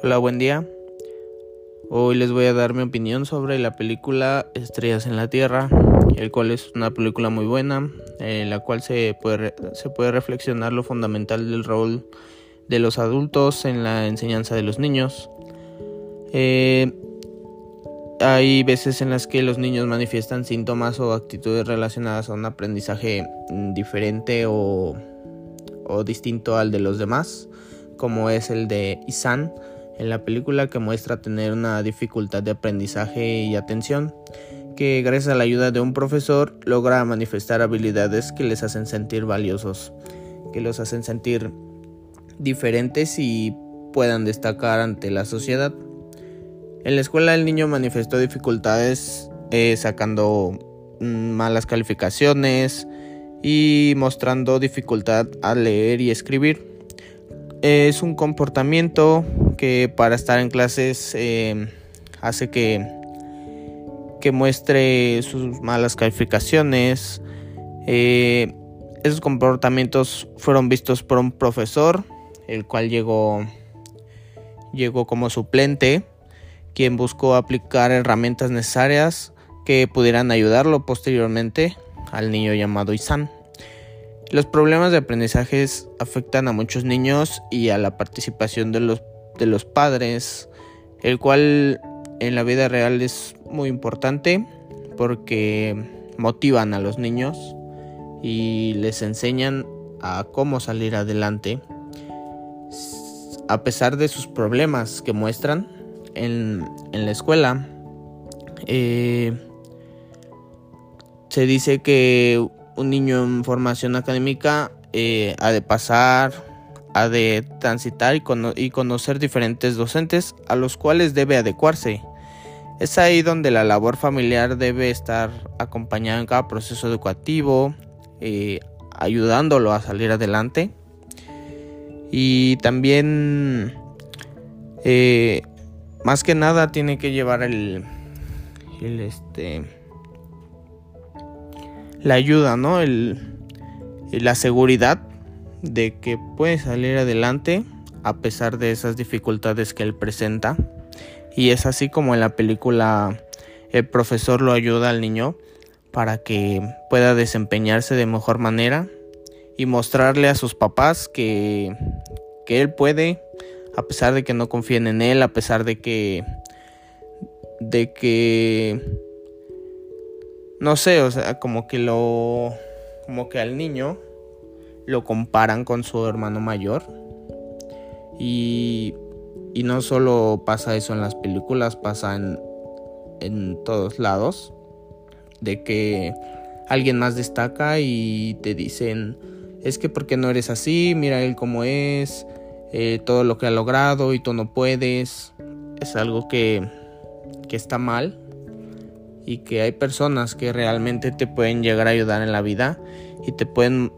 Hola, buen día. Hoy les voy a dar mi opinión sobre la película Estrellas en la Tierra, el cual es una película muy buena, en la cual se puede, se puede reflexionar lo fundamental del rol de los adultos en la enseñanza de los niños. Eh, hay veces en las que los niños manifiestan síntomas o actitudes relacionadas a un aprendizaje diferente o, o distinto al de los demás, como es el de Isan en la película que muestra tener una dificultad de aprendizaje y atención, que gracias a la ayuda de un profesor logra manifestar habilidades que les hacen sentir valiosos, que los hacen sentir diferentes y puedan destacar ante la sociedad. En la escuela el niño manifestó dificultades eh, sacando mm, malas calificaciones y mostrando dificultad a leer y escribir. Es un comportamiento que para estar en clases eh, hace que, que muestre sus malas calificaciones. Eh, esos comportamientos fueron vistos por un profesor, el cual llegó, llegó como suplente, quien buscó aplicar herramientas necesarias que pudieran ayudarlo posteriormente al niño llamado Isan. Los problemas de aprendizaje afectan a muchos niños y a la participación de los de los padres, el cual en la vida real es muy importante porque motivan a los niños y les enseñan a cómo salir adelante a pesar de sus problemas que muestran en, la escuela. Eh, se dice que un niño en formación académica eh, ha de pasar ha de transitar y, conocer diferentes docentes a los cuales debe adecuarse. Es ahí donde la labor familiar debe estar acompañada en cada proceso educativo, eh, ayudándolo a salir adelante. Y también, eh, más que nada, tiene que llevar el, el este, la ayuda, ¿no? El, la seguridad de que puede salir adelante a pesar de esas dificultades que él presenta. Y es así como en la película el profesor lo ayuda al niño para que pueda desempeñarse de mejor manera y mostrarle a sus papás que, que él puede, a pesar de que no confíen en él, a pesar de que de que no sé, o sea, como que lo como que al niño lo comparan con su hermano mayor. Y, y no solo pasa eso en las películas, pasa en, en todos lados. De que alguien más destaca y te dicen, es que porque no eres así, mira él cómo es, eh, todo lo que ha logrado y tú no puedes. Es algo que, que está mal y que hay personas que realmente te pueden llegar a ayudar en la vida y te pueden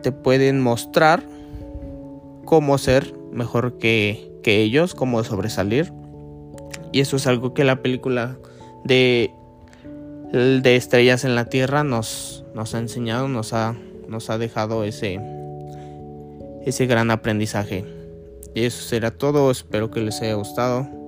te pueden mostrar cómo ser mejor que, ellos, cómo sobresalir. Y eso es algo que la película de, de Estrellas en la Tierra nos, nos ha enseñado, nos ha, nos ha dejado ese, ese gran aprendizaje. Y eso será todo, espero que les haya gustado.